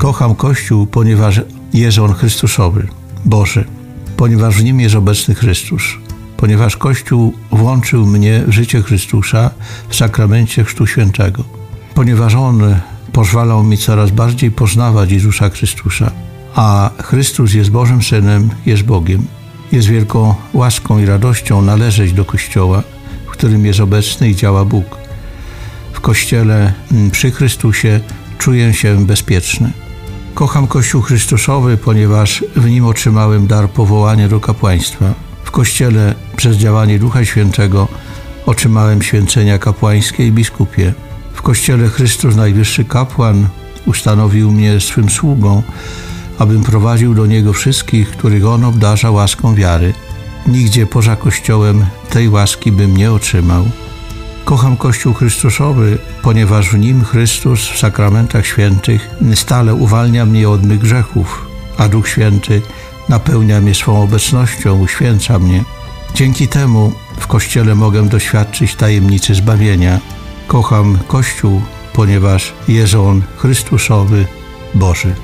Kocham Kościół, ponieważ jest on Chrystusowy, Boży, ponieważ w nim jest obecny Chrystus, ponieważ Kościół włączył mnie w życie Chrystusa w sakramencie Chrztu Świętego, ponieważ On pozwalał mi coraz bardziej poznawać Jezusa Chrystusa, a Chrystus jest Bożym Synem, jest Bogiem. Jest wielką łaską i radością należeć do Kościoła, w którym jest obecny i działa Bóg. W Kościele przy Chrystusie czuję się bezpieczny. Kocham Kościół Chrystusowy, ponieważ w nim otrzymałem dar powołania do kapłaństwa. W Kościele przez działanie Ducha Świętego otrzymałem święcenia kapłańskie i biskupie. W Kościele Chrystus Najwyższy Kapłan ustanowił mnie swym sługą, abym prowadził do Niego wszystkich, których On obdarza łaską wiary. Nigdzie poza Kościołem tej łaski bym nie otrzymał. Kocham Kościół Chrystusowy, ponieważ w nim Chrystus w sakramentach świętych stale uwalnia mnie od mych grzechów, a Duch Święty napełnia mnie swą obecnością, uświęca mnie. Dzięki temu w Kościele mogę doświadczyć tajemnicy zbawienia. Kocham Kościół, ponieważ jest on Chrystusowy, Boży.